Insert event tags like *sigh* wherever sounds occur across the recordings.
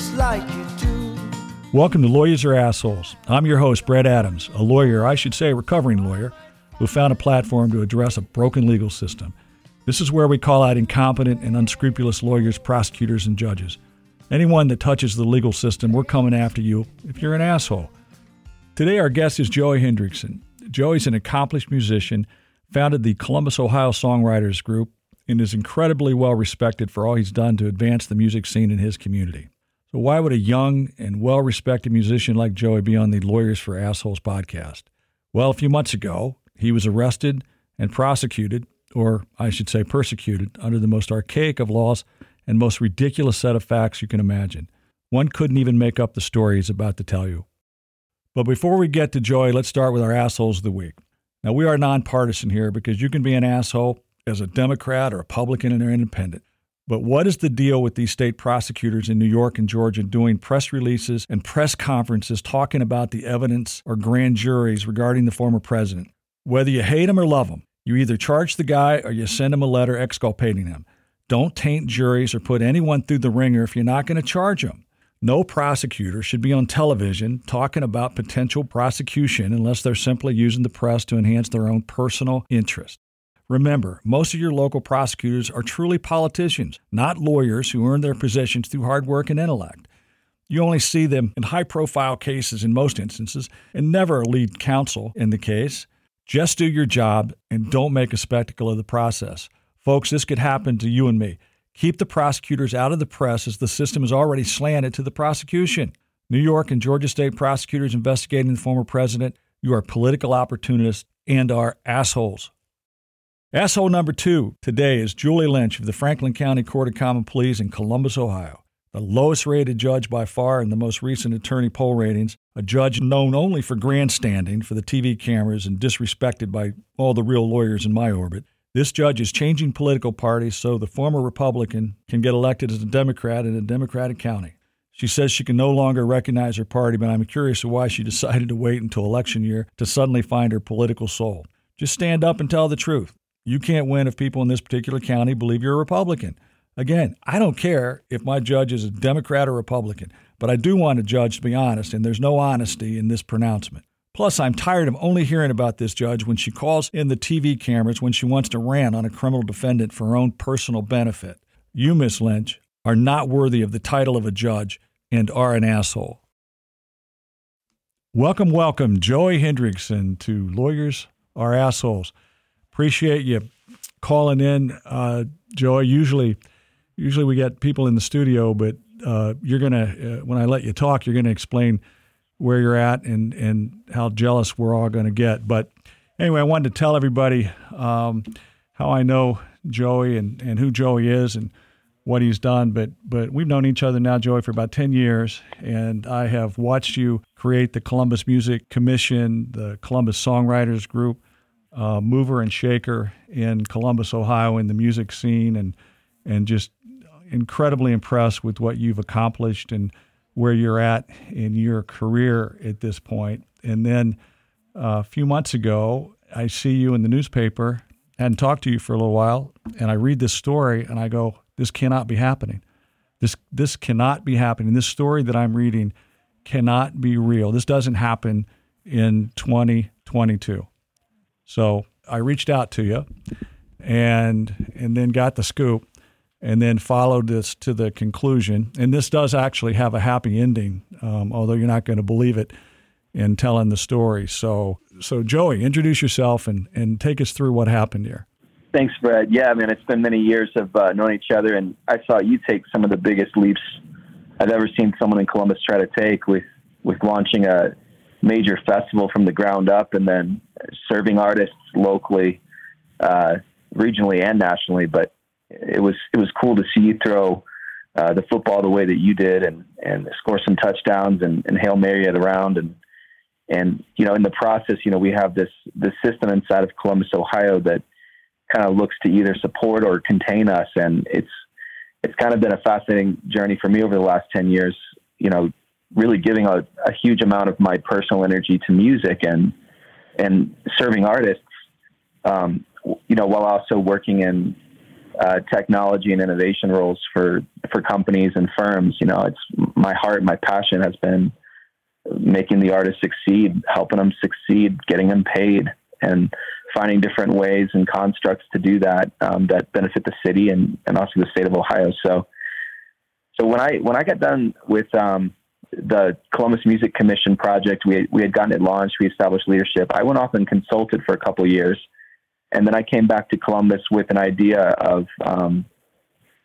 just like you do. Welcome to Lawyers Are Assholes. I'm your host, Bret Adams, a lawyer, I should say a recovering lawyer, who found a platform to address a broken legal system. This is where we call out incompetent and unscrupulous lawyers, prosecutors, and judges. Anyone that touches the legal system, we're coming after you if you're an asshole. Today, our guest is Joey Hendrickson. Joey's an accomplished musician, founded the Columbus, Ohio Songwriters Group, and is incredibly well respected for all he's done to advance the music scene in his community. So, why would a young and well respected musician like Joey be on the Lawyers for Assholes podcast? Well, a few months ago, he was arrested and prosecuted, or I should say persecuted, under the most archaic of laws and most ridiculous set of facts you can imagine. One couldn't even make up the story he's about to tell you. But before we get to Joey, let's start with our assholes of the week. Now, we are nonpartisan here because you can be an asshole as a Democrat or Republican or an independent. But what is the deal with these state prosecutors in New York and Georgia doing press releases and press conferences talking about the evidence or grand juries regarding the former president? Whether you hate him or love him, you either charge the guy or you send him a letter exculpating him. Don't taint juries or put anyone through the ringer if you're not going to charge them. No prosecutor should be on television talking about potential prosecution unless they're simply using the press to enhance their own personal interest. Remember, most of your local prosecutors are truly politicians, not lawyers who earn their positions through hard work and intellect. You only see them in high profile cases in most instances, and never lead counsel in the case. Just do your job and don't make a spectacle of the process. Folks, this could happen to you and me. Keep the prosecutors out of the press as the system is already slanted to the prosecution. New York and Georgia state prosecutors investigating the former president, you are political opportunists and are assholes. Asshole number two today is Julie Lynch of the Franklin County Court of Common Pleas in Columbus, Ohio. The lowest rated judge by far in the most recent attorney poll ratings, a judge known only for grandstanding for the TV cameras and disrespected by all the real lawyers in my orbit. This judge is changing political parties so the former Republican can get elected as a Democrat in a Democratic county. She says she can no longer recognize her party, but I'm curious why she decided to wait until election year to suddenly find her political soul. Just stand up and tell the truth. You can't win if people in this particular county believe you're a Republican. Again, I don't care if my judge is a Democrat or Republican, but I do want a judge to be honest, and there's no honesty in this pronouncement. Plus, I'm tired of only hearing about this judge when she calls in the TV cameras when she wants to rant on a criminal defendant for her own personal benefit. You, Miss Lynch, are not worthy of the title of a judge and are an asshole. Welcome, welcome, Joey Hendrickson to Lawyers Are Assholes. Appreciate you calling in, uh, Joey. Usually, usually we get people in the studio, but uh, you're gonna uh, when I let you talk, you're gonna explain where you're at and, and how jealous we're all to get. But anyway, I wanted to tell everybody um, how I know Joey and, and who Joey is and what he's done. But but we've known each other now, Joey, for about ten years, and I have watched you create the Columbus Music Commission, the Columbus Songwriters Group, uh, mover and shaker in Columbus, Ohio, in the music scene, and and just incredibly impressed with what you've accomplished and where you're at in your career at this point. And then uh, a few months ago, I see you in the newspaper, hadn't talked to you for a little while, and I read this story and I go, this cannot be happening. This, this cannot be happening. This story that I'm reading cannot be real. This doesn't happen in 2022. So I reached out to you and and then got the scoop and then followed this to the conclusion. And this does actually have a happy ending, um, although you're not going to believe it in telling the story. So, so Joey, introduce yourself and, and take us through what happened here. Thanks, Brad. Yeah, I mean, it's been many years of uh, knowing each other, and I saw you take some of the biggest leaps I've ever seen someone in Columbus try to take with with launching a major festival from the ground up, and then serving artists locally, uh, regionally, and nationally. But it was it was cool to see you throw uh, the football the way that you did and and score some touchdowns and, and hail mary at around and and you know in the process you know we have this this system inside of Columbus Ohio that kind of looks to either support or contain us. And it's it's kind of been a fascinating journey for me over the last 10 years. You know really giving a, a huge amount of my personal energy to music and and serving artists um, you know while also working in uh, technology and innovation roles for for companies and firms. You know, it's my heart, my passion has been making the artists succeed, helping them succeed, getting them paid, and finding different ways and constructs to do that um, that benefit the city and, and also the state of Ohio. So, so when I when I got done with um, the Columbus Music Commission project, we we had gotten it launched, we established leadership. I went off and consulted for a couple years and then I came back to Columbus with an idea of, um,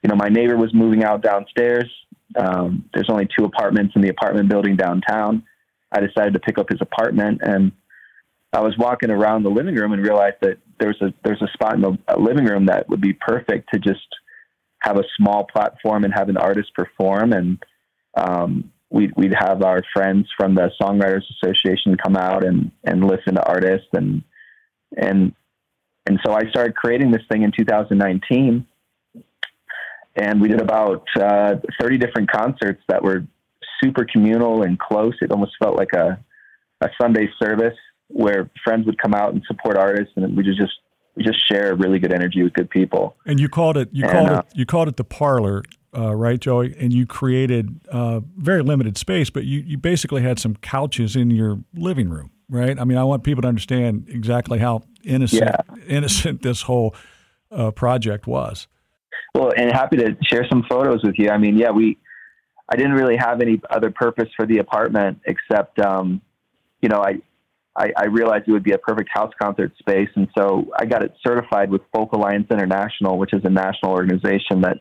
you know, my neighbor was moving out downstairs. Um, there's only two apartments in the apartment building downtown. I decided to pick up his apartment, and I was walking around the living room and realized that there's a there's a spot in the living room that would be perfect to just have a small platform and have an artist perform, and um, we'd we'd have our friends from the Songwriters Association come out and and listen to artists and and and so I started creating this thing in 2019. And we did about uh, 30 different concerts that were super communal and close. It almost felt like a, a Sunday service where friends would come out and support artists, and we just just we just share really good energy with good people. And you called it you and, called uh, it you called it the parlor, uh, right, Joey? And you created uh, very limited space, but you you basically had some couches in your living room right? I mean, I want people to understand exactly how innocent yeah. innocent this whole uh, project was. Well, and happy to share some photos with you. I mean, yeah, we. I didn't really have any other purpose for the apartment except, um, you know, I, I, I realized it would be a perfect house concert space, and so I got it certified with Folk Alliance International, which is a national organization that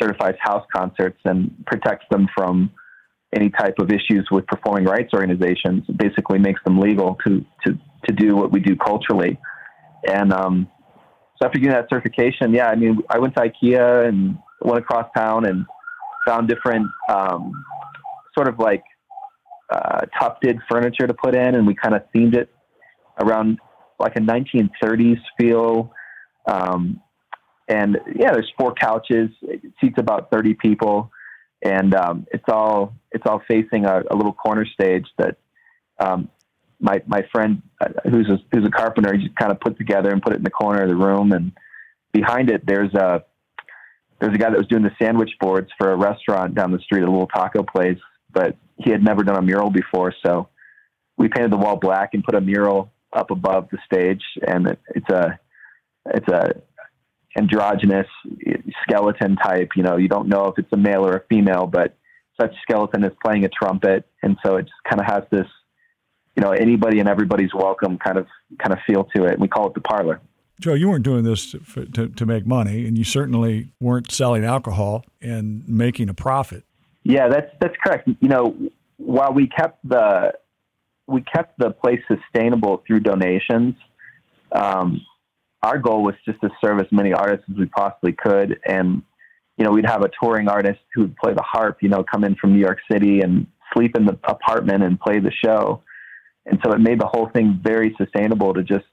certifies house concerts and protects them from any type of issues with performing rights organizations. It basically makes them legal to to to do what we do culturally. And um, so after getting that certification, yeah, I mean, I went to IKEA and went across town and found different um, sort of like uh, tufted furniture to put in, and we kind of themed it around like a 1930s feel. Um, and yeah, there's four couches, seats about 30 people. And um, it's all it's all facing a, a little corner stage that um, my my friend uh, who's a, who's a carpenter he just kind of put together and put it in the corner of the room. And behind it there's a there's a guy that was doing the sandwich boards for a restaurant down the street a little taco place but he had never done a mural before. So we painted the wall black and put a mural up above the stage. And it, it's a it's a androgynous skeleton type. You know, you don't know if it's a male or a female, but such skeleton is playing a trumpet, and so it just kind of has this, you know, anybody and everybody's welcome kind of kind of feel to it. We call it the parlor. Joe, you weren't doing this to, to, to make money, and you certainly weren't selling alcohol and making a profit. Yeah, that's that's correct. You know, while we kept the we kept the place sustainable through donations, um, our goal was just to serve as many artists as we possibly could. And, you know, we'd have a touring artist who would play the harp, you know, come in from New York City and sleep in the apartment and play the show. And so it made the whole thing very sustainable to just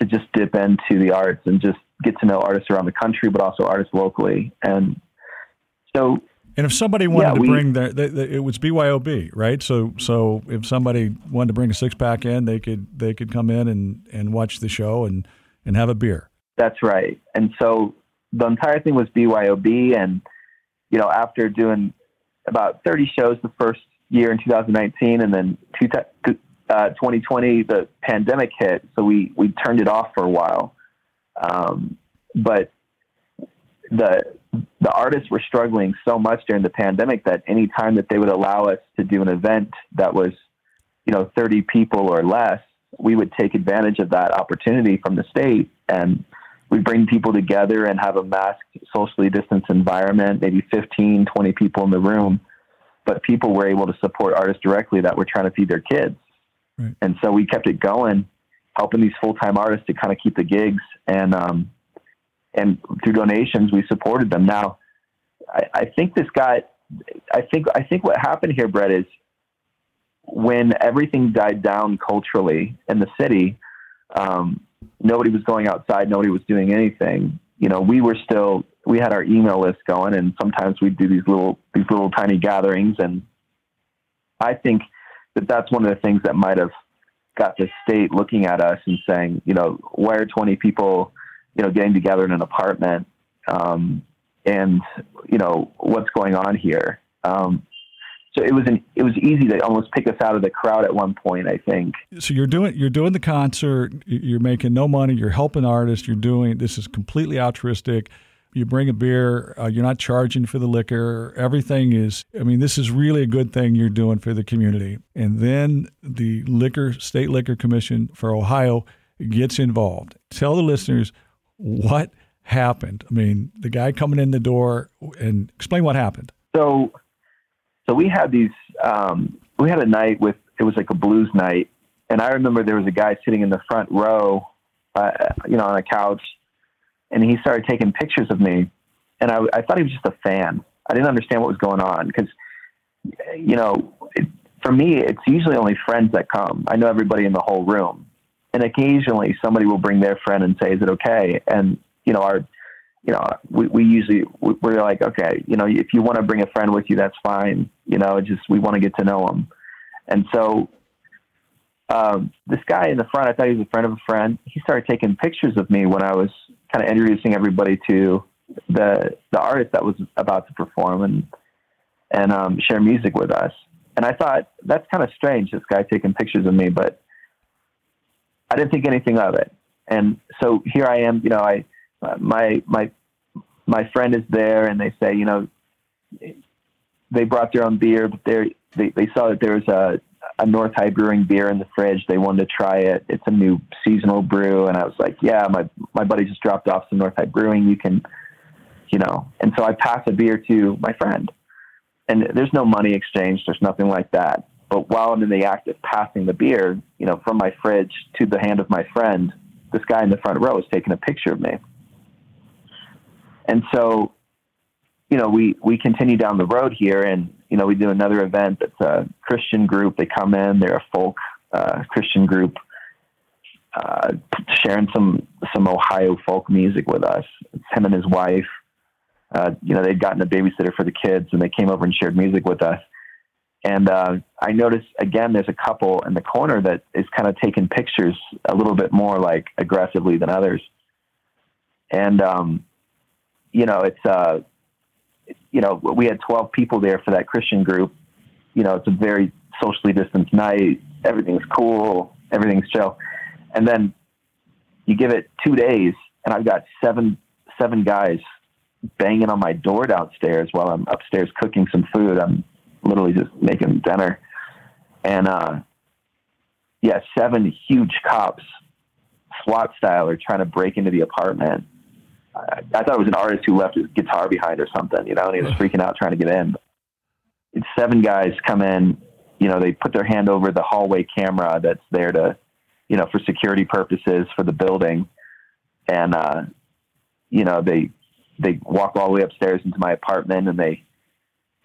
to just dip into the arts and just get to know artists around the country, but also artists locally. And so and if somebody wanted yeah, to we, bring their, the, the, it was BYOB, right? So, so if somebody wanted to bring a six pack in, they could they could come in and and watch the show and and have a beer. That's right. And so the entire thing was BYOB. And, you know, after doing about 30 shows the first year in 2019 and then two, uh, 2020, the pandemic hit. So we, we turned it off for a while. Um, but the, the artists were struggling so much during the pandemic that any time that they would allow us to do an event that was, you know, 30 people or less, we would take advantage of that opportunity from the state and we bring people together and have a masked, socially distanced environment, maybe 15, 20 people in the room. But people were able to support artists directly that were trying to feed their kids. Right. And so we kept it going, helping these full time artists to kind of keep the gigs. And, um, and through donations, we supported them. Now, I, I think this got, I think, I think what happened here, Bret, is when everything died down culturally in the city, um, nobody was going outside, nobody was doing anything. You know, we were still we had our email list going, and sometimes we'd do these little these little tiny gatherings. And I think that that's one of the things that might have got the state looking at us and saying, you know, why are twenty people, you know, getting together in an apartment? um, and you know what's going on here. Um, so it was an it was easy to almost pick us out of the crowd at one point. I think. So you're doing you're doing the concert. You're making no money. You're helping artists. You're doing this is completely altruistic. You bring a beer. Uh, you're not charging for the liquor. Everything is. I mean, this is really a good thing you're doing for the community. And then the liquor state liquor commission for Ohio gets involved. Tell the listeners what happened. I mean, the guy coming in the door and explain what happened. So, so we had these. Um, we had a night with it was like a blues night, and I remember there was a guy sitting in the front row, uh, you know, on a couch, and he started taking pictures of me, and I, I thought he was just a fan. I didn't understand what was going on because, you know, it, for me, it's usually only friends that come. I know everybody in the whole room, and occasionally somebody will bring their friend and say, "Is it okay?" And you know, our, you know, we, we usually we're like, okay, you know, if you want to bring a friend with you, that's fine. You know, just we want to get to know them, and so um, this guy in the front, I thought he was a friend of a friend. He started taking pictures of me when I was kind of introducing everybody to the the artist that was about to perform and and um, share music with us. And I thought that's kind of strange, this guy taking pictures of me, but I didn't think anything of it. And so here I am, you know, I my my my friend is there, and they say, you know, they brought their own beer, but they they saw that there was a a North High Brewing beer in the fridge. They wanted to try it. It's a new seasonal brew, and I was like, yeah, my my buddy just dropped off some North High Brewing. You can, you know. And so I pass a beer to my friend, and there's no money exchange. There's nothing like that. But while I'm in the act of passing the beer, you know, from my fridge to the hand of my friend, this guy in the front row is taking a picture of me. And so, you know, we, we continue down the road here and, you know, we do another event that's a Christian group. They come in, they're a folk uh, Christian group, uh, sharing some, some Ohio folk music with us. It's him and his wife. Uh, you know, they'd gotten a babysitter for the kids and they came over and shared music with us. And uh, I noticed again, there's a couple in the corner that is kind of taking pictures a little bit more like aggressively than others. And um, you know, it's, uh, you know, we had 12 people there for that Christian group. You know, it's a very socially distanced night. Everything's cool. Everything's chill. And then you give it two days and I've got seven, seven guys banging on my door downstairs while I'm upstairs cooking some food. I'm literally just making dinner. And, uh, yeah, seven huge cops, SWAT style, are trying to break into the apartment I, I thought it was an artist who left his guitar behind or something, you know, and he was freaking out trying to get in. It's seven guys come in, you know, they put their hand over the hallway camera that's there to, you know, for security purposes for the building. And, uh, you know, they, they walk all the way upstairs into my apartment and they,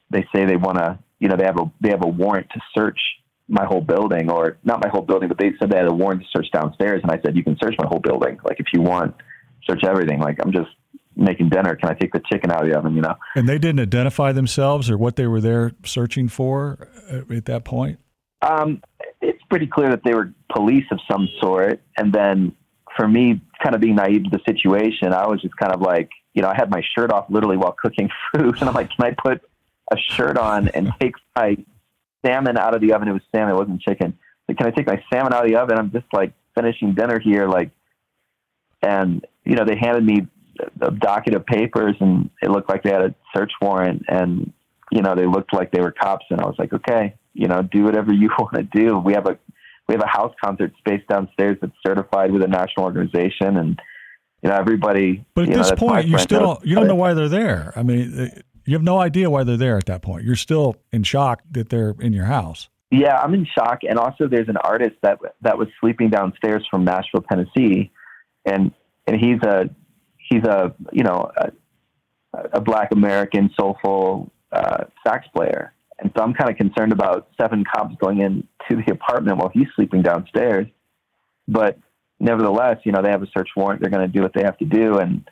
they say they want to, you know, they have a, they have a warrant to search my whole building or not my whole building, but they said they had a warrant to search downstairs. And I said, you can search my whole building. Like if you want, search everything. Like I'm just making dinner. Can I take the chicken out of the oven? You know. And they didn't identify themselves or what they were there searching for at that point. Um, it's pretty clear that they were police of some sort. And then for me, kind of being naive to the situation, I was just kind of like, you know, I had my shirt off literally while cooking *laughs* food, and I'm like, can I put a shirt on and take my salmon out of the oven? It was salmon, it wasn't chicken. Like, can I take my salmon out of the oven? I'm just like finishing dinner here, like, and you know, they handed me a docket of papers and it looked like they had a search warrant and, you know, they looked like they were cops. And I was like, okay, you know, do whatever you *laughs* want to do. We have a, we have a house concert space downstairs that's certified with a national organization and, you know, everybody. But at this point, you still don't, you don't know why they're there. I mean, you have no idea why they're there at that point. You're still in shock that they're in your house. Yeah, I'm in shock. And also, there's an artist that that was sleeping downstairs from Nashville, Tennessee, and and he's a he's a you know a, a black American soulful uh, sax player, and so I'm kind of concerned about seven cops going into the apartment while he's sleeping downstairs. But nevertheless, you know they have a search warrant; they're going to do what they have to do. And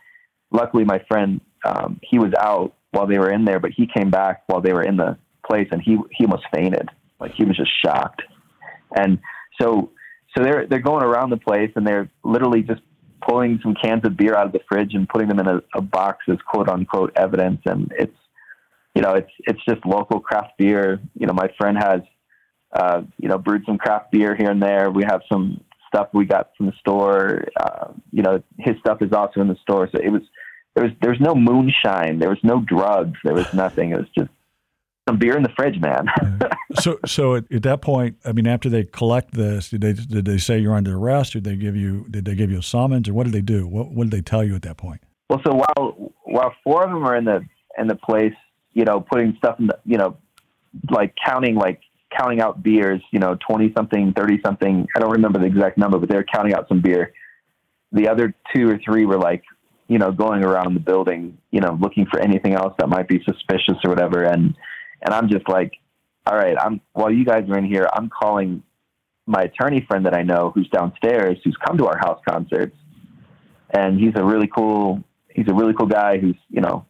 luckily, my friend um, he was out while they were in there, but he came back while they were in the place, and he he almost fainted. Like he was just shocked, and so so they're they're going around the place and they're literally just pulling some cans of beer out of the fridge and putting them in a, a box as quote unquote evidence. And it's, you know, it's, it's just local craft beer. You know, my friend has, uh, you know, brewed some craft beer here and there. We have some stuff we got from the store. Uh, you know, his stuff is also in the store. So it was, there was, there was no moonshine. There was no drugs. There was nothing. It was just some beer in the fridge, man. *laughs* so, so at, at, that point, I mean, after they collect this, did they did they say you're under arrest? Did they give you did they give you a summons, or what did they do? What what did they tell you at that point? Well, so while while four of them are in the in the place, you know, putting stuff in the, you know, like counting like counting out beers, you know, twenty something, thirty something. I don't remember the exact number, but they're counting out some beer. The other two or three were like, you know, going around the building, you know, looking for anything else that might be suspicious or whatever, and and I'm just like, all right, I'm while you guys are in here, I'm calling my attorney friend that I know who's downstairs, who's come to our house concerts, and he's a really cool he's a really cool guy who's you know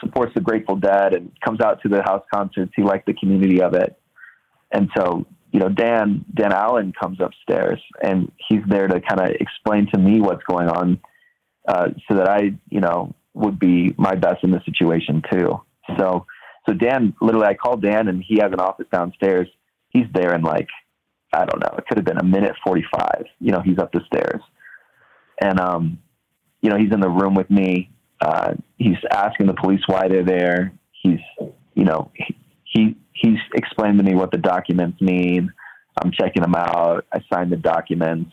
supports the Grateful Dead and comes out to the house concerts. He liked the community of it, and so you know Dan Dan Allen comes upstairs and he's there to kind of explain to me what's going on, uh, so that I you know would be my best in the situation too. So so Dan, literally, I called Dan, and he has an office downstairs. He's there in like, I don't know, it could have been a minute forty-five. You know, he's up the stairs, and um, you know, he's in the room with me. Uh, he's asking the police why they're there. He's, you know, he, he he's explained to me what the documents mean. I'm checking them out. I signed the documents,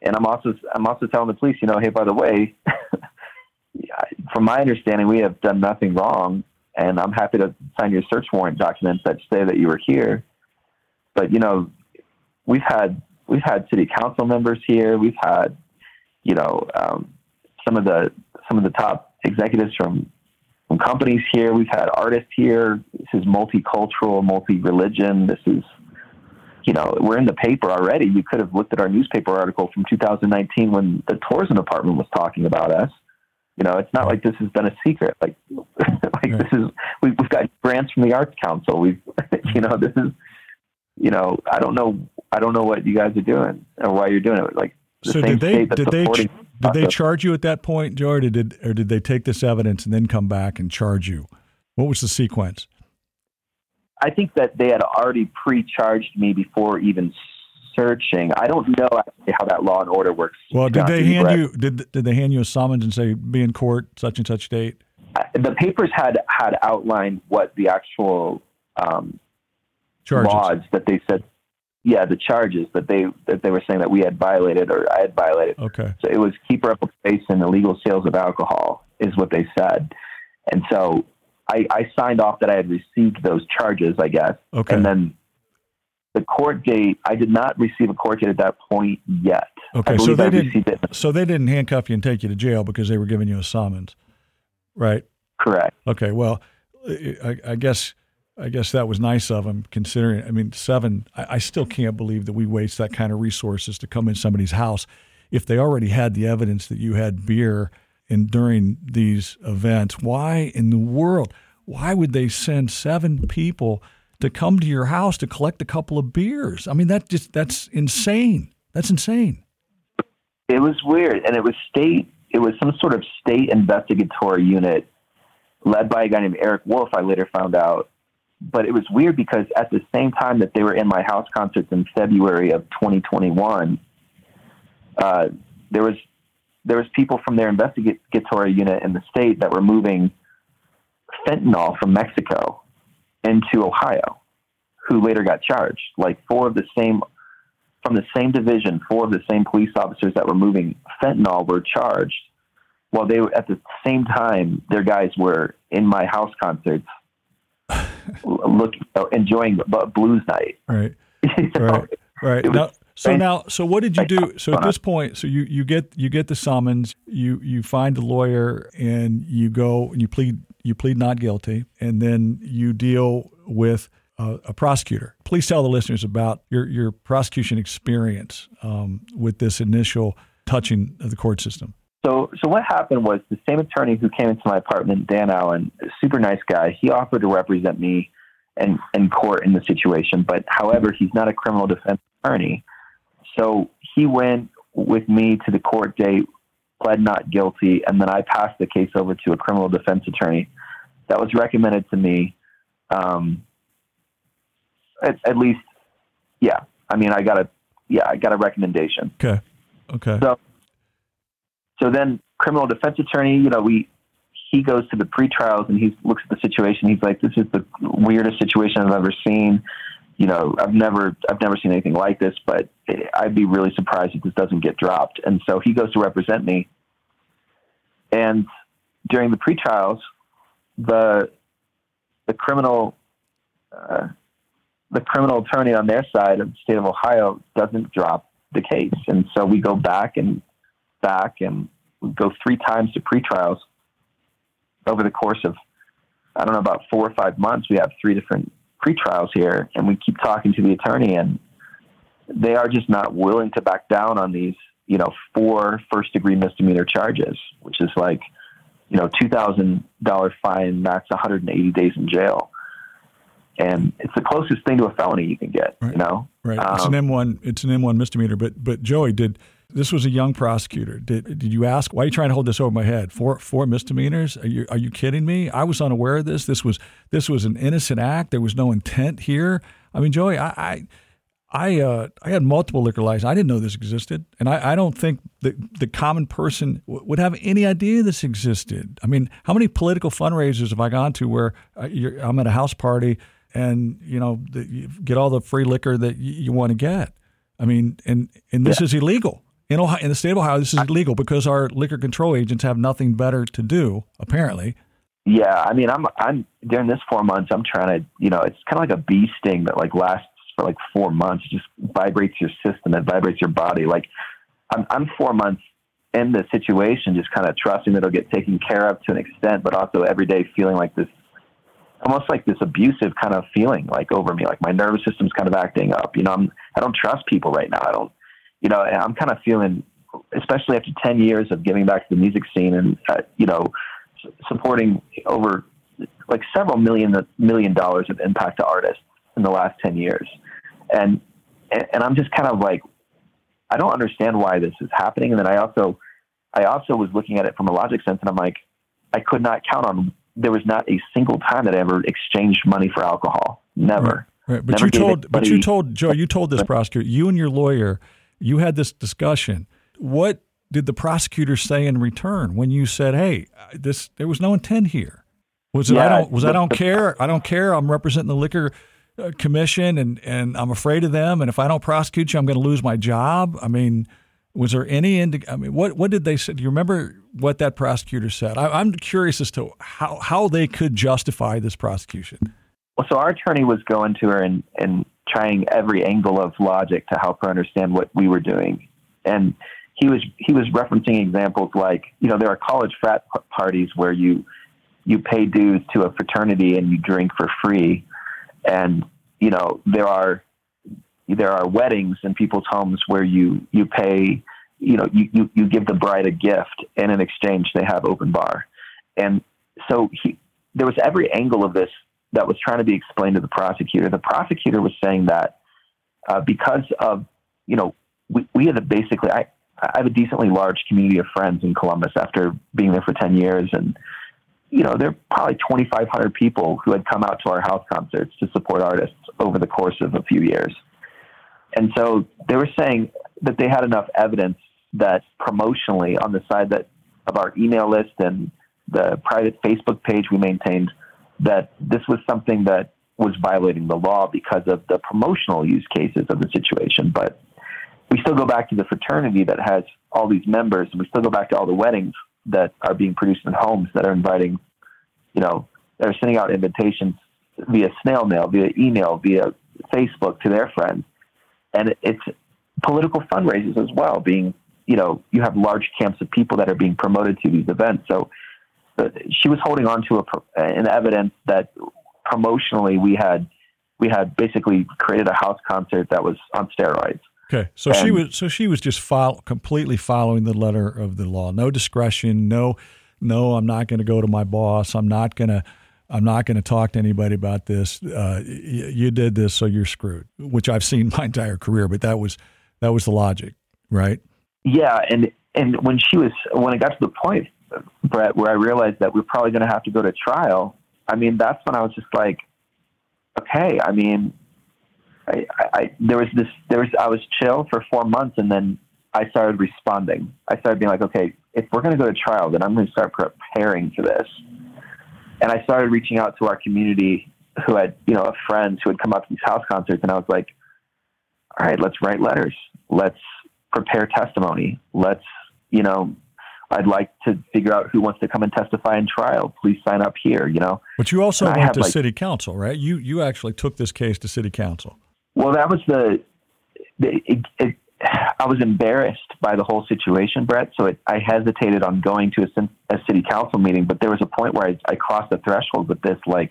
and I'm also I'm also telling the police, you know, hey, by the way, *laughs* from my understanding, we have done nothing wrong and I'm happy to sign your search warrant documents that say that you were here. But you know, we've had we've had city council members here. We've had you know um, some of the some of the top executives from from companies here. We've had artists here. This is multicultural, multi-religion. This is you know we're in the paper already. You could have looked at our newspaper article from 2019 when the tourism department was talking about us. You know, it's not like this has been a secret. Like, *laughs* like right. this is we've, we've got grants from the Arts Council. We've, *laughs* you know, this is, you know, I don't know, I don't know what you guys are doing or why you're doing it. Like, the so did they did they ch- did they charge you at that point, Joe, or did or did they take this evidence and then come back and charge you? What was the sequence? I think that they had already pre-charged me before even searching. I don't know actually how that law and order works. Well, did they hand you did did they hand you a summons and say be in court such and such date? The papers had had outlined what the actual um, laws that they said. Yeah, the charges that they that they were saying that we had violated or I had violated. Okay. So it was keeper up of space and illegal sales of alcohol is what they said, and so I, I signed off that I had received those charges, I guess. Okay. And then the court date, I did not receive a court date at that point yet. Okay, so they didn't. So they didn't handcuff you and take you to jail because they were giving you a summons, right? Correct. Okay. Well, I, I guess I guess that was nice of them, considering. I mean, seven. I, I, still can't believe that we waste that kind of resources to come in somebody's house if they already had the evidence that you had beer and during these events. Why in the world? Why would they send seven people? To come to your house to collect a couple of beers. I mean, that just that's insane. That's insane. It was weird, and it was state. It was some sort of state investigatory unit led by a guy named Eric Wolf. I later found out, but it was weird because at the same time that they were in my house concerts in February of 2021, uh, there was there was people from their investigatory unit in the state that were moving fentanyl from Mexico into Ohio, who later got charged. Like four of the same from the same division, four of the same police officers that were moving fentanyl were charged. While they were at the same time, their guys were in my house concerts, *sighs* looking enjoying blues night. Right, *laughs* you know? right, right. Now, so now, so what did you do? So at this point, so you, you get you get the summons, you you find a lawyer, and you go and you plead you plead not guilty, and then you deal with a, prosecutor. Please tell the listeners about your, your prosecution experience um, with this initial touching of the court system. So, so what happened was the same attorney who came into my apartment, Dan Allen, super nice guy. He offered to represent me in, in court in the situation, but however, he's not a criminal defense attorney. So he went with me to the court date pled not guilty, and then I passed the case over to a criminal defense attorney. That was recommended to me. Um, at, at least, yeah. I mean, I got a yeah, I got a recommendation. Okay. Okay. So, so then criminal defense attorney, you know, we he goes to the pre-trials and he looks at the situation. He's like, "This is the weirdest situation I've ever seen. You know, I've never I've never seen anything like this. But I'd be really surprised if this doesn't get dropped." And so he goes to represent me. And during the pre-trials, the the criminal uh, the criminal attorney on their side of the state of Ohio doesn't drop the case, and so we go back and back and we go three times to pre-trials over the course of I don't know about four or five months. We have three different pre-trials here, and we keep talking to the attorney, and they are just not willing to back down on these, you know, four first-degree misdemeanor charges, which is like, you know, two thousand dollar fine, max one hundred and eighty days in jail and it's the closest thing to a felony you can get. Right. You know, right? Um, it's an M one. It's an M one misdemeanor. But but Joey, did this was a young prosecutor? Did did you ask why are you trying to hold this over my head? Four four misdemeanors? Are you are you kidding me? I was unaware of this. This was this was an innocent act. There was no intent here. I mean, Joey, I. I I uh, I had multiple liquor licenses. I didn't know this existed, and I, I don't think the the common person w- would have any idea this existed. I mean, how many political fundraisers have I gone to where uh, I'm at a house party and you know the, you get all the free liquor that you, you want to get. I mean, and and this yeah. is illegal in Ohio, in the state of Ohio. This is illegal because our liquor control agents have nothing better to do, apparently. Yeah, I mean, I'm I'm during this four months, I'm trying to, you know, it's kind of like a bee sting that like lasts for like four months, it just vibrates your system, it vibrates your body. Like, I'm I'm four months in the situation, just kind of trusting that it'll get taken care of to an extent, but also every day feeling like this almost like this abusive kind of feeling like over me. Like my nervous system's kind of acting up. You know i'm i don't trust people right now. I don't you know i'm kind of feeling especially after 10 years of giving back to the music scene and uh, you know supporting over like several million million dollars of impact to artists in the last 10 years and and i'm just kind of like i don't understand why this is happening and then i also i also was looking at it from a logic sense and i'm like i could not count on there was not a single time that I ever exchanged money for alcohol. Never. Right. right. But Never you told, but you told Joe, you told this prosecutor, you and your lawyer, you had this discussion. What did the prosecutor say in return when you said, "Hey, this there was no intent here"? Was it yeah, I don't was the, I don't the, care. I don't care. I'm representing the liquor Uh, commission, and and I'm afraid of them. And if I don't prosecute you, I'm going to lose my job. I mean, was there any indi- I mean, what what did they say? Do you remember what that prosecutor said? I, am curious as to how how they could justify this prosecution. Well, so our attorney was going to her and and trying every angle of logic to help her understand what we were doing, and he was he was referencing examples like you know there are college frat parties where you you pay dues to a fraternity and you drink for free, and you know there are there are weddings in people's homes where you you pay you know you, you, you give the bride a gift and in exchange they have open bar. And so he, there was every angle of this that was trying to be explained to the prosecutor. The prosecutor was saying that uh, because of you know we, we had a basically I, I have a decently large community of friends in Columbus after being there for 10 years and you know, there are probably 2,500 people who had come out to our house concerts to support artists over the course of a few years. And so they were saying that they had enough evidence that promotionally on the side that of our email list and the private Facebook page we maintained that this was something that was violating the law because of the promotional use cases of the situation. But we still go back to the fraternity that has all these members, and we still go back to all the weddings that are being produced in homes that are inviting, you know, that are sending out invitations via snail mail, via email, via Facebook to their friends and it's political fundraisers as well. Being you know you have large camps of people that are being promoted to these events. So she was holding on to a, an evidence that promotionally we had we had basically created a house concert that was on steroids. Okay, so and, she was so she was just follow, completely following the letter of the law. No discretion. No, no. I'm not going to go to my boss. I'm not going to I'm not going to talk to anybody about this. Uh, y- you did this, so you're screwed. Which I've seen *laughs* my entire career, but that was that was the logic, right? Yeah, and and when she was when it got to the point, Bret, where I realized that we're probably going to have to go to trial. I mean, that's when I was just like, okay. I mean, I, I there was this there was I was chill for four months, and then I started responding. I started being like, okay, if we're going to go to trial, then I'm going to start preparing for this. And I started reaching out to our community who had, you know, friends who had come up to these house concerts, and I was like, all right, let's write letters. Let's prepare testimony. Let's, you know, I'd like to figure out who wants to come and testify in trial. Please sign up here, you know. But you also and went to like, city council, right? You you actually took this case to city council. Well, that was the, the it, it, I was embarrassed by the whole situation, Bret. So it, I hesitated on going to a, a, city council meeting, but there was a point where I, I crossed the threshold with this, like,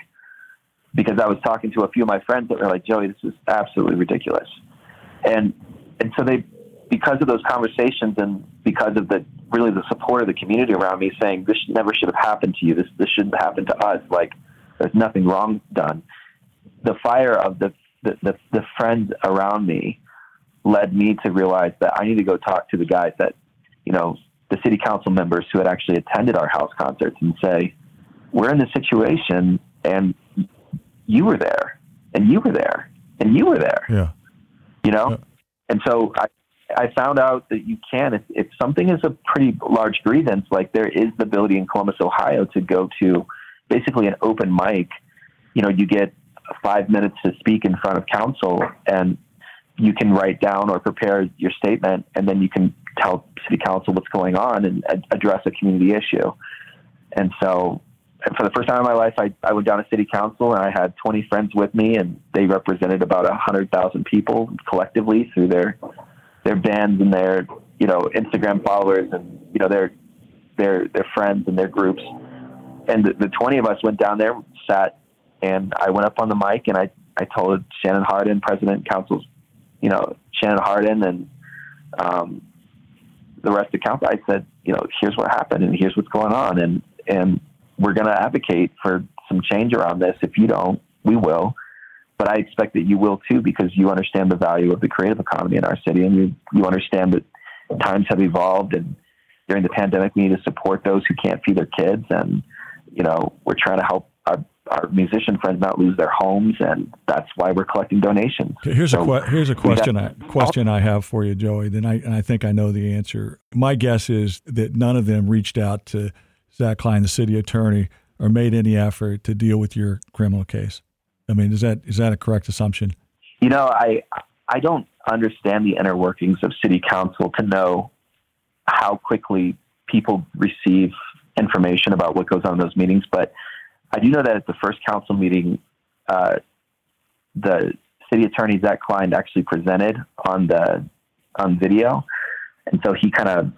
because I was talking to a few of my friends that were like, Joey, this is absolutely ridiculous. And, and so they, because of those conversations and because of the really the support of the community around me saying this never should have happened to you, this this shouldn't happen to us. Like there's nothing wrong done. The fire of the the, the, the friends around me led me to realize that I need to go talk to the guys that you know the city council members who had actually attended our house concerts and say we're in this situation and you were there and you were there and you were there. Yeah. You know? Yeah. And so I, I found out that you can, if, if something is a pretty large grievance, like there is the ability in Columbus, Ohio to go to basically an open mic. You know, you get five minutes to speak in front of council and you can write down or prepare your statement and then you can tell city council what's going on and address a community issue. And so for the first time in my life, I, I went down to city council and I had 20 friends with me and they represented about hundred thousand people collectively through their their bands and their you know Instagram followers and you know their their their friends and their groups. And the, the twenty of us went down there, sat, and I went up on the mic and I I told Shannon Hardin, President Council's, you know Shannon Hardin and um, the rest of the council. I said, you know, here's what happened and here's what's going on, and and we're going to advocate for some change around this. If you don't, we will but I expect that you will too because you understand the value of the creative economy in our city and you, you understand that times have evolved and during the pandemic we need to support those who can't feed their kids and you know we're trying to help our, our musician friends not lose their homes and that's why we're collecting donations. Here's so a que- here's a question I, question I have for you Joey then I and I think I know the answer. My guess is that none of them reached out to Zach Klein the city attorney or made any effort to deal with your criminal case. I mean, is that is that a correct assumption? You know, I I don't understand the inner workings of city council to know how quickly people receive information about what goes on in those meetings, but I do know that at the first council meeting, uh, the city attorney Zach Klein actually presented on the on video, and so he kind of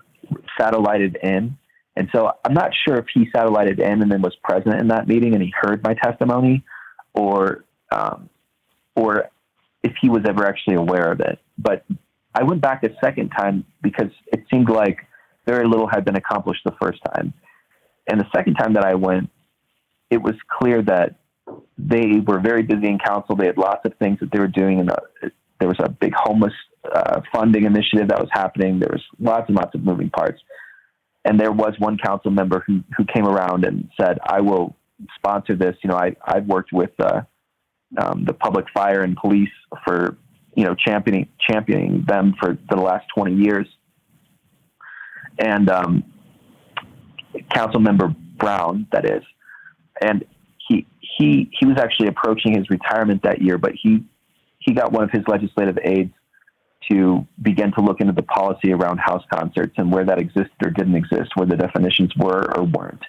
satellited in. And so I'm not sure if he satellited in and then was present in that meeting and he heard my testimony, or um, or if he was ever actually aware of it. But I went back a second time because it seemed like very little had been accomplished the first time. And the second time that I went, it was clear that they were very busy in council. They had lots of things that they were doing, and there was a big homeless uh, funding initiative that was happening. There was lots and lots of moving parts. And there was one council member who, who came around and said, I will sponsor this. You know, I, I've worked with uh, um, the public fire and police for, you know, championing, championing them for, the last 20 years. And um, Council Member Brown, that is, and he he he was actually approaching his retirement that year, but he he got one of his legislative aides to begin to look into the policy around house concerts and where that existed or didn't exist, where the definitions were or weren't.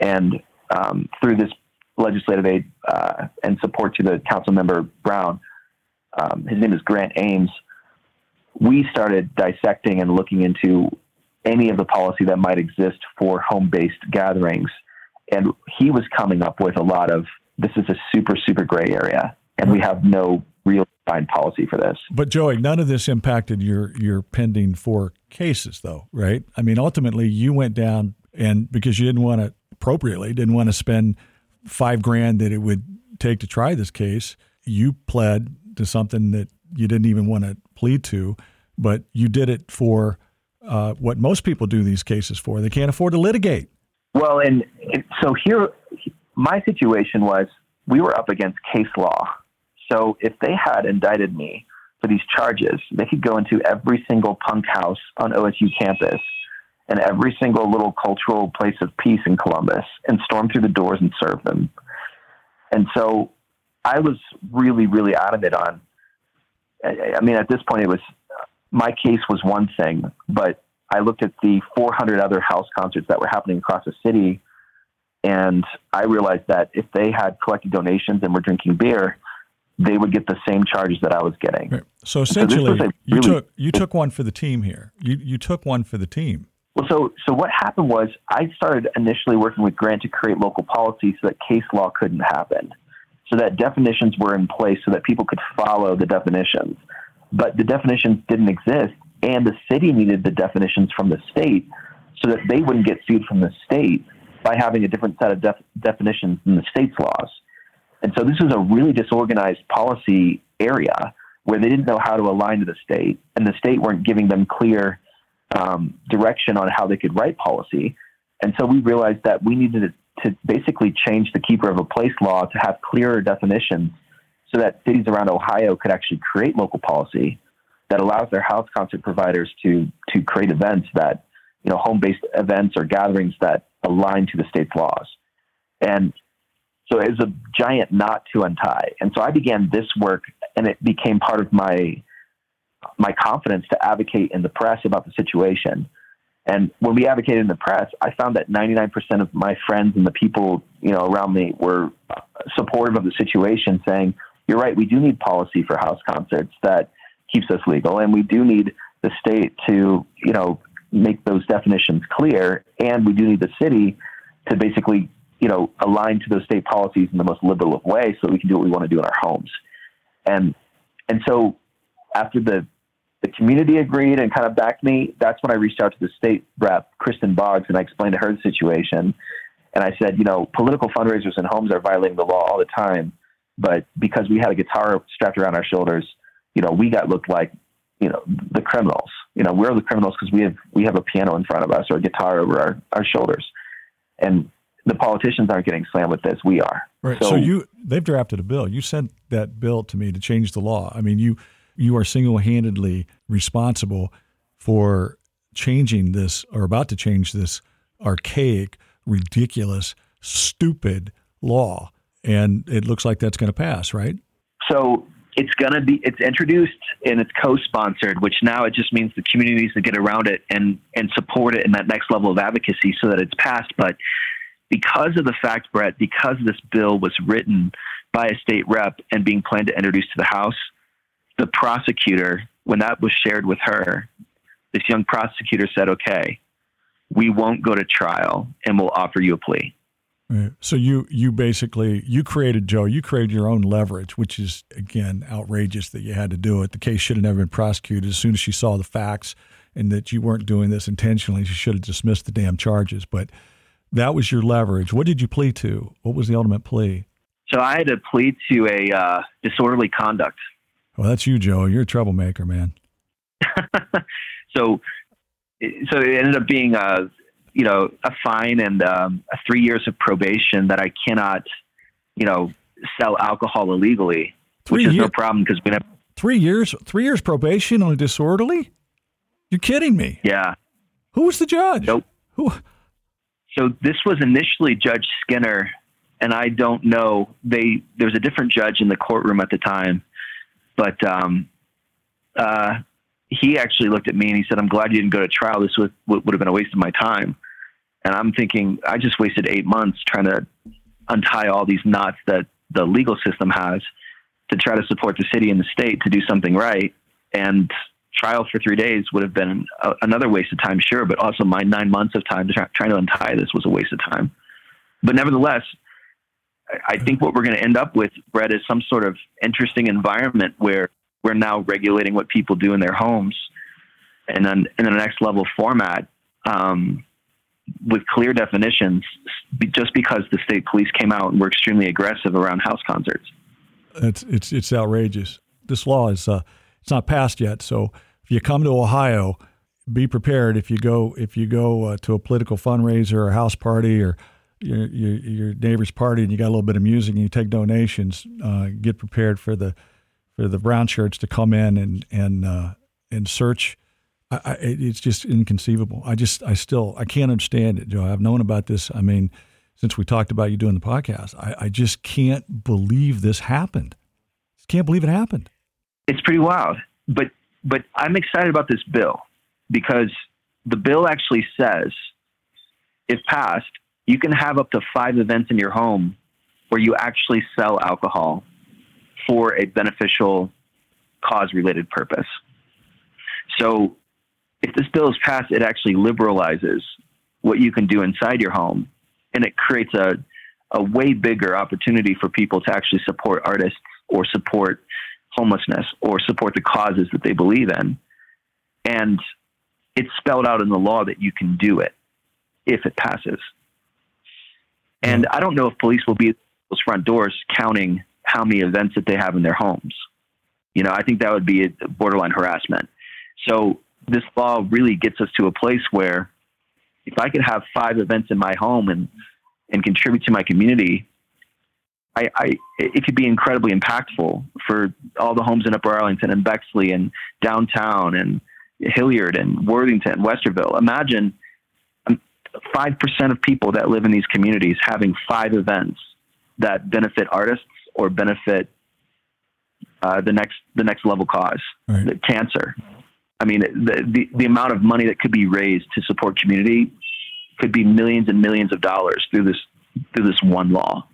And um, through this legislative aide uh, and support to the council member Brown, um, his name is Grant Ames, we started dissecting and looking into any of the policy that might exist for home based gatherings. And he was coming up with a lot of this is a super, super gray area, and we have no real defined policy for this. But Joey, none of this impacted your your pending four cases, though, right? I mean, ultimately, you went down and because you didn't want to appropriately didn't want to spend five grand that it would take to try this case, you pled to something that you didn't even want to plead to, but you did it for uh, what most people do these cases for. They can't afford to litigate. Well, and, so here, my situation was we were up against case law. So if they had indicted me for these charges, they could go into every single punk house on OSU campus and every single little cultural place of peace in Columbus and storm through the doors and serve them. And so I was really, really adamant on. I mean, at this point, it was my case was one thing, but I looked at the 400 other house concerts that were happening across the city, and I realized that if they had collected donations and were drinking beer, they would get the same charges that I was getting. Right. So essentially, so really, you took you took one for the team here. You you took one for the team. Well, so so what happened was I started initially working with Grant to create local policy so that case law couldn't happen, so that definitions were in place so that people could follow the definitions, but the definitions didn't exist, and the city needed the definitions from the state so that they wouldn't get sued from the state by having a different set of def- definitions than the state's laws. And so this was a really disorganized policy area where they didn't know how to align to the state, and the state weren't giving them clear um, direction on how they could write policy. And so we realized that we needed to, to basically change the keeper of a place law to have clearer definitions so that cities around Ohio could actually create local policy that allows their house concert providers to to create events that you know home based events or gatherings that align to the state's laws. And so it was a giant knot to untie. And so I began this work, and it became part of my my confidence to advocate in the press about the situation. And when we advocated in the press, I found that 99% of my friends and the people you know around me were supportive of the situation, saying, "You're right. We do need policy for house concerts that keeps us legal, and we do need the state to you know make those definitions clear, and we do need the city to basically you know, align to those state policies in the most liberal of ways so we can do what we want to do in our homes. And and so after the the community agreed and kind of backed me, that's when I reached out to the state rep, Kristin Boggs, and I explained to her the situation. And I said, you know, political fundraisers in homes are violating the law all the time. But because we had a guitar strapped around our shoulders, you know, we got looked like, you know, the criminals. You know, we're the criminals because we have we have a piano in front of us or a guitar over our, our shoulders. And the politicians aren't getting slammed with this. We are. Right. So, so, you they've drafted a bill. You sent that bill to me to change the law. I mean, you you are single handedly responsible for changing this or about to change this archaic, ridiculous, stupid law. And it looks like that's going to pass, right? So it's going to be it's introduced and it's co-sponsored which now it just means the community needs to get around it and and support it in that next level of advocacy so that it's passed but because of the fact, Bret, because this bill was written by a state rep and being planned to introduce to the House, the prosecutor, when that was shared with her, this young prosecutor said, okay, we won't go to trial and we'll offer you a plea. Right. So you you basically you created Joe. You created your own leverage, which is again outrageous that you had to do it. The case should have never been prosecuted. As soon as she saw the facts and that you weren't doing this intentionally, she should have dismissed the damn charges. But that was your leverage. What did you plead to? What was the ultimate plea? So I had to plead to a uh, disorderly conduct. Well, that's you, Joe. You're a troublemaker, man. *laughs* so, so it ended up being a, you know, a fine and um, three years of probation that I cannot, you know, sell alcohol illegally, three which is year- no problem because we have three years, three years probation on a disorderly. You're kidding me? Yeah. Who was the judge? Nope. Who? So this was initially Judge Skinner, and I don't know. They there was a different judge in the courtroom at the time, but um, uh, he actually looked at me and he said, "I'm glad you didn't go to trial. This would would have been a waste of my time." And I'm thinking, I just wasted eight months trying to untie all these knots that the legal system has to try to support the city and the state to do something right. And trial for three days would have been a, another waste of time, sure, but also my nine months of time to try, trying to untie this was a waste of time. But nevertheless, I think what we're going to end up with, Bret, is some sort of interesting environment where we're now regulating what people do in their homes and then in the next level format um, with clear definitions just because the state police came out and were extremely aggressive around house concerts. It's, it's, it's outrageous. This law is uh, it's not passed yet, so if you come to Ohio, be prepared if you go if you go uh, to a political fundraiser or a house party or your, your, your neighbor's party and you got a little bit of music and you take donations. Uh, get prepared for the for the brown shirts to come in and and uh, and search. I, I, it's just inconceivable. I just I still I can't understand it, Joe. I've known about this. I mean, since we talked about you doing the podcast, I, I just can't believe this happened. Can't believe it happened. It's pretty wild, but but I'm excited about this bill because the bill actually says, if passed, you can have up to five events in your home where you actually sell alcohol for a beneficial cause related purpose. So if this bill is passed, it actually liberalizes what you can do inside your home and it creates a, a way bigger opportunity for people to actually support artists or support homelessness or support the causes that they believe in. And it's spelled out in the law that you can do it if it passes. And mm-hmm. I don't know if police will be at those front doors counting how many events that they have in their homes. You know, I think that would be borderline harassment. So this law really gets us to a place where if I could have five events in my home and and contribute to my community, I, I it could be incredibly impactful for all the homes in Upper Arlington and Bexley and downtown and Hilliard and Worthington, Westerville. Imagine um, five percent of people that live in these communities having five events that benefit artists or benefit uh, the next the next level cause, right. the cancer. I mean, the, the the amount of money that could be raised to support community could be millions and millions of dollars through this through this one law.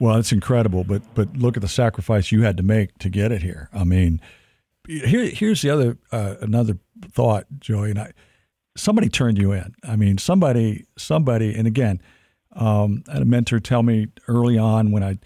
Well, it's incredible, but but look at the sacrifice you had to make to get it here. I mean, here here's the other uh, another thought, Joey, and I somebody turned you in. I mean, somebody, somebody, and again, um, I had a mentor tell me early on when I,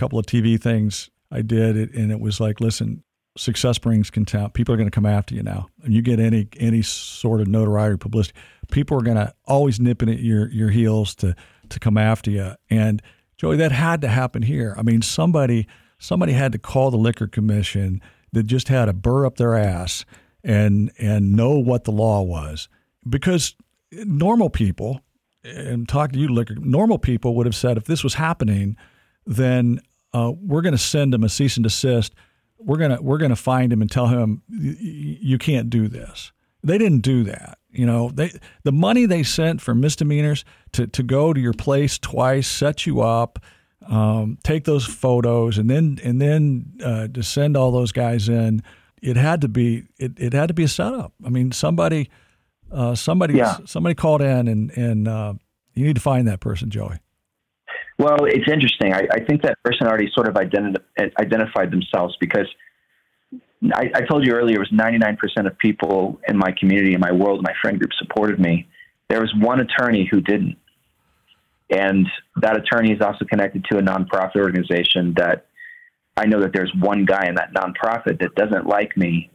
couple of TV things I did, it, and it was like, listen, success brings contempt. People are going to come after you now, and you get any any sort of notoriety or publicity, people are going to always nipping at your your heels to to come after you. And Joey, that had to happen here. I mean, somebody somebody had to call the liquor commission that just had to burr up their ass and and know what the law was because normal people, and talk to you, liquor, normal people would have said if this was happening, then uh, we're going to send him a cease and desist. We're gonna we're gonna find him and tell him you can't do this. They didn't do that. You know, they the money they sent for misdemeanors to to go to your place twice, set you up, um, take those photos, and then and then uh, to send all those guys in. It had to be it, it had to be a setup. I mean, somebody uh, somebody yeah. somebody called in and and uh, you need to find that person, Joey. Well, it's interesting. I, I think that person already sort of identi- identified themselves because I, I, told you earlier it was 99% of people in my community, in my world, my friend group supported me. There was one attorney who didn't. And that attorney is also connected to a nonprofit organization that I know that there's one guy in that nonprofit that doesn't like me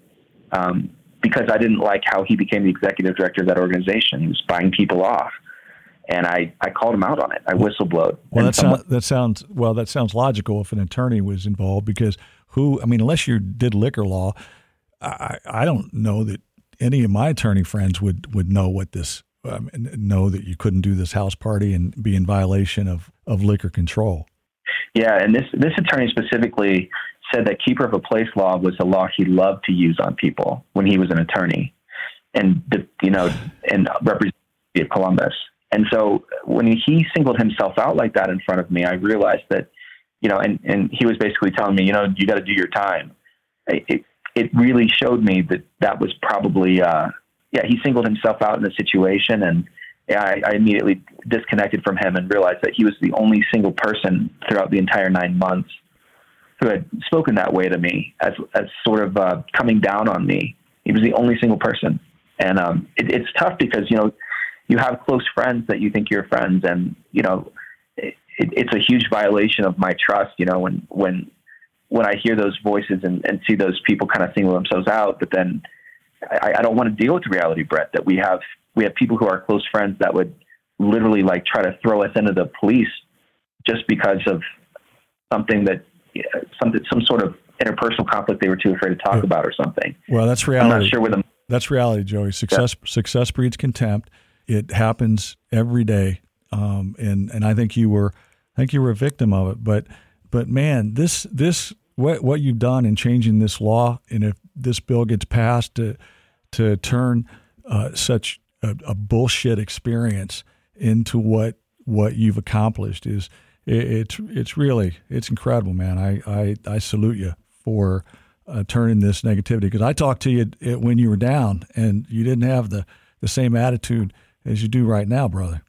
um, because I didn't like how he became the executive director of that organization. He was buying people off. And I, I called him out on it. I whistleblowed. Well, that, sound, that sounds well. That sounds logical if an attorney was involved, because who? I mean, unless you did liquor law, I, I don't know that any of my attorney friends would, would know what this um, know that you couldn't do this house party and be in violation of, of liquor control. Yeah, and this this attorney specifically said that keeper of a place law was a law he loved to use on people when he was an attorney, and you know, and represented Columbus. And so when he singled himself out like that in front of me, I realized that, you know, and and he was basically telling me, you know, you got to do your time. It it really showed me that that was probably, uh, yeah, he singled himself out in the situation and. I, I immediately disconnected from him and realized that he was the only single person throughout the entire nine months who had spoken that way to me as as sort of uh, coming down on me. He was the only single person, and um, it, it's tough because you know you have close friends that you think you're friends, and you know it, it's a huge violation of my trust. You know when when when I hear those voices and, and see those people kind of single themselves out, but then I, I don't want to deal with the reality, Bret, that we have we have people who are close friends that would literally like try to throw us into the police just because of something that something, some sort of interpersonal conflict they were too afraid to talk yeah. about or something. Well, that's reality. I'm not sure where the That's reality, Joey. Success yeah. success breeds contempt. It happens every day, um, and and I think you were, I think you were a victim of it. But but man, this this what what you've done in changing this law, and if this bill gets passed to to turn uh, such a, a, bullshit experience into what what you've accomplished is it, it's it's really it's incredible, man. I I, I salute you for uh, turning this negativity because I talked to you when you were down and you didn't have the the same attitude as you do right now, brother.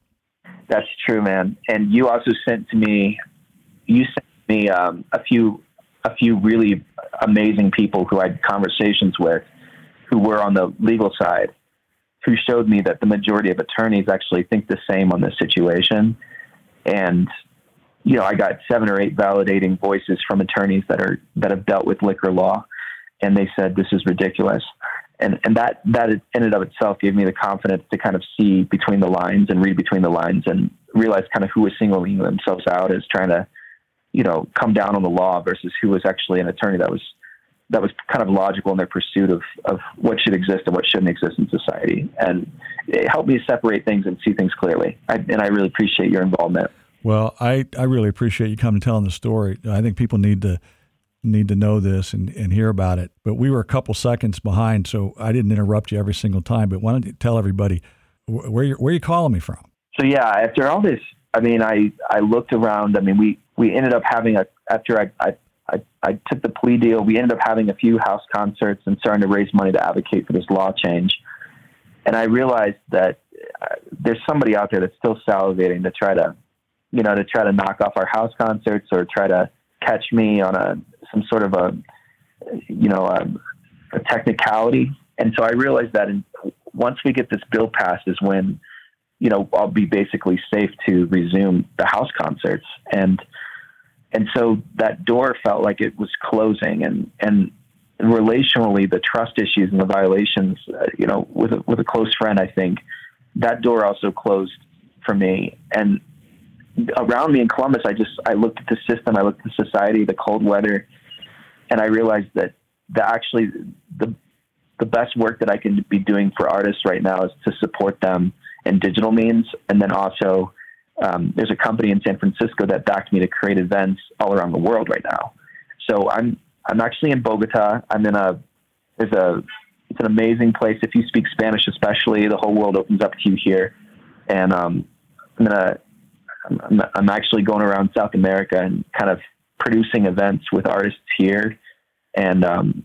That's true, man. And you also sent to me you sent me um, a few a few really amazing people who I had conversations with who were on the legal side who showed me that the majority of attorneys actually think the same on this situation. And, you know, I got seven or eight validating voices from attorneys that are, that have dealt with liquor law. And they said, this is ridiculous. And, and that, that in and of itself gave me the confidence to kind of see between the lines and read between the lines and realize kind of who was singling themselves out as trying to, you know, come down on the law versus who was actually an attorney that was that was kind of logical in their pursuit of, of what should exist and what shouldn't exist in society. And it helped me separate things and see things clearly. I, and I really appreciate your involvement. Well, I, I really appreciate you coming and telling the story. I think people need to need to know this and, and hear about it. But we were a couple seconds behind, so I didn't interrupt you every single time. But why don't you tell everybody where you're, where you calling me from? So yeah, after all this, I mean, I, I looked around. I mean, we, we ended up having a after I, I I, I took the plea deal. We ended up having a few house concerts and starting to raise money to advocate for this law change. And I realized that uh, there's somebody out there that's still salivating to try to, you know, to try to knock off our house concerts or try to catch me on a some sort of a, you know, a, a technicality. And so I realized that in, once we get this bill passed is when, you know, I'll be basically safe to resume the house concerts. And and so that door felt like it was closing and and relationally the trust issues and the violations uh, you know with a, with a close friend i think that door also closed for me and around me in columbus i just i looked at the system i looked at society the cold weather and i realized that actually the the best work that i can be doing for artists right now is to support them in digital means and then also um, there's a company in San Francisco that backed me to create events all around the world right now. So I'm I'm actually in Bogota. I'm in a there's a it's an amazing place. If you speak Spanish, especially, the whole world opens up to you here. And um, I'm gonna I'm, I'm actually going around South America and kind of producing events with artists here, and um,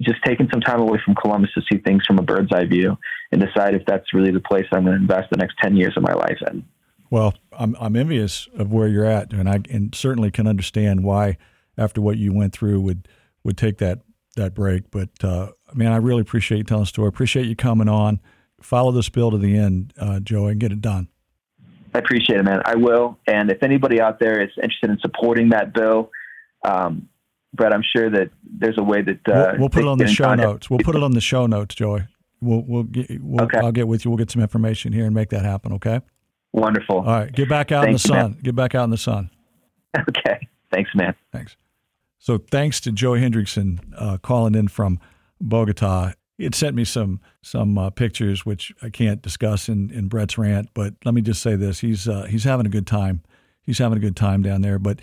just taking some time away from Columbus to see things from a bird's eye view and decide if that's really the place I'm going to invest the next ten years of my life in. Well, I'm I'm envious of where you're at, and I and certainly can understand why, after what you went through, would would take that that break. But uh, man, I really appreciate you telling the story. Appreciate you coming on. Follow this bill to the end, uh, Joe, and get it done. I appreciate it, man. I will. And if anybody out there is interested in supporting that bill, um, Bret, I'm sure that there's a way that uh, we'll, we'll put it on the show contact. notes. We'll put it on the show notes, Joey. We'll we'll, get, we'll okay. I'll get with you. We'll get some information here and make that happen. Okay. Wonderful. All right, get back out thanks, in the sun. Man. Get back out in the sun. Okay. Thanks, man. Thanks. So thanks to Joe Hendrickson uh, calling in from Bogota. He had sent me some some uh, pictures, which I can't discuss in, in Bret's rant. But let me just say this: he's uh, he's having a good time. He's having a good time down there. But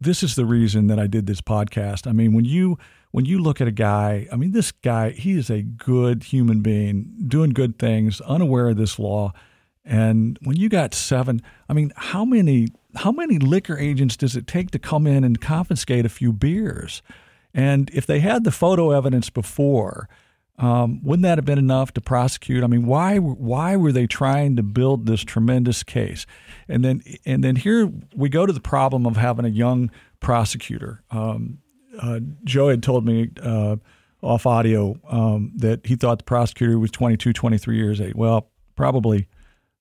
this is the reason that I did this podcast. I mean, when you when you look at a guy, I mean, this guy, he is a good human being, doing good things, unaware of this law and when you got seven, I mean, how many how many liquor agents does it take to come in and confiscate a few beers? And if they had the photo evidence before, um, wouldn't that have been enough to prosecute? I mean, why why were they trying to build this tremendous case? And then and then here we go to the problem of having a young prosecutor. Um, uh, Joe had told me uh, off audio um, that he thought the prosecutor was 22, 23 years old. Well, probably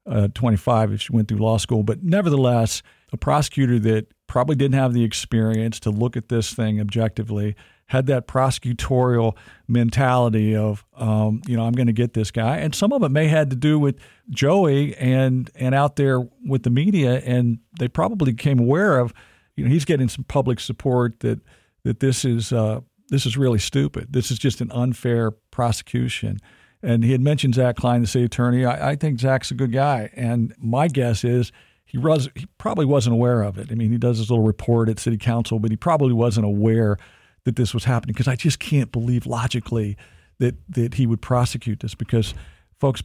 uh, 25 if she went through law school. But nevertheless, a prosecutor that probably didn't have the experience to look at this thing objectively had that prosecutorial mentality of, um, you know, I'm going to get this guy. And some of it may had to do with Joey and and out there with the media, and they probably became aware of, you know, he's getting some public support that that this is uh, this is really stupid. This is just an unfair prosecution. and he had mentioned Zach Klein, the city attorney. I, I think Zach's a good guy, and my guess is he was he probably wasn't aware of it. I mean, he does his little report at city council, but he probably wasn't aware that this was happening because I just can't believe logically that that he would prosecute this because folks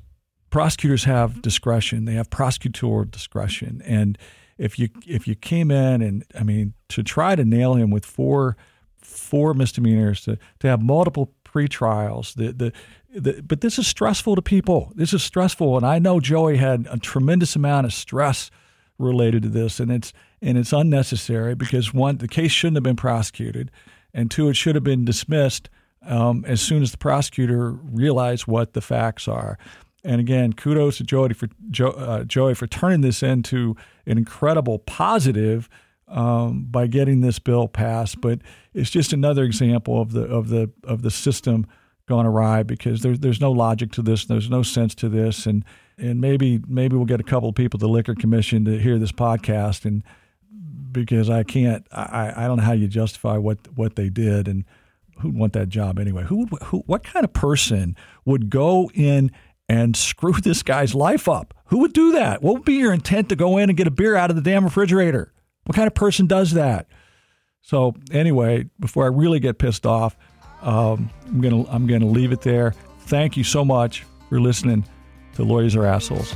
prosecutors have discretion. They have prosecutorial discretion, and if you if you came in and I mean to try to nail him with four four misdemeanors to to have multiple pre-trials the, the the but this is stressful to people. This is stressful, and I know Joey had a tremendous amount of stress related to this, and it's and it's unnecessary because one, the case shouldn't have been prosecuted, and two, it should have been dismissed um, as soon as the prosecutor realized what the facts are. And again, kudos to Joey for jo, uh, Joey for turning this into an incredible positive um, by getting this bill passed. But it's just another example of the of the of the system gone awry because there's there's no logic to this. There's no sense to this, and and maybe maybe we'll get a couple of people at the liquor commission to hear this podcast and because I can't I, I don't know how you justify what what they did and who'd want that job anyway who who what kind of person would go in and screw *laughs* this guy's life up. Who would do that? What would be your intent to go in and get a beer out of the damn refrigerator? What kind of person does that? So anyway, before I really get pissed off, um, I'm gonna I'm gonna leave it there. Thank you so much for listening to Lawyers Are Assholes.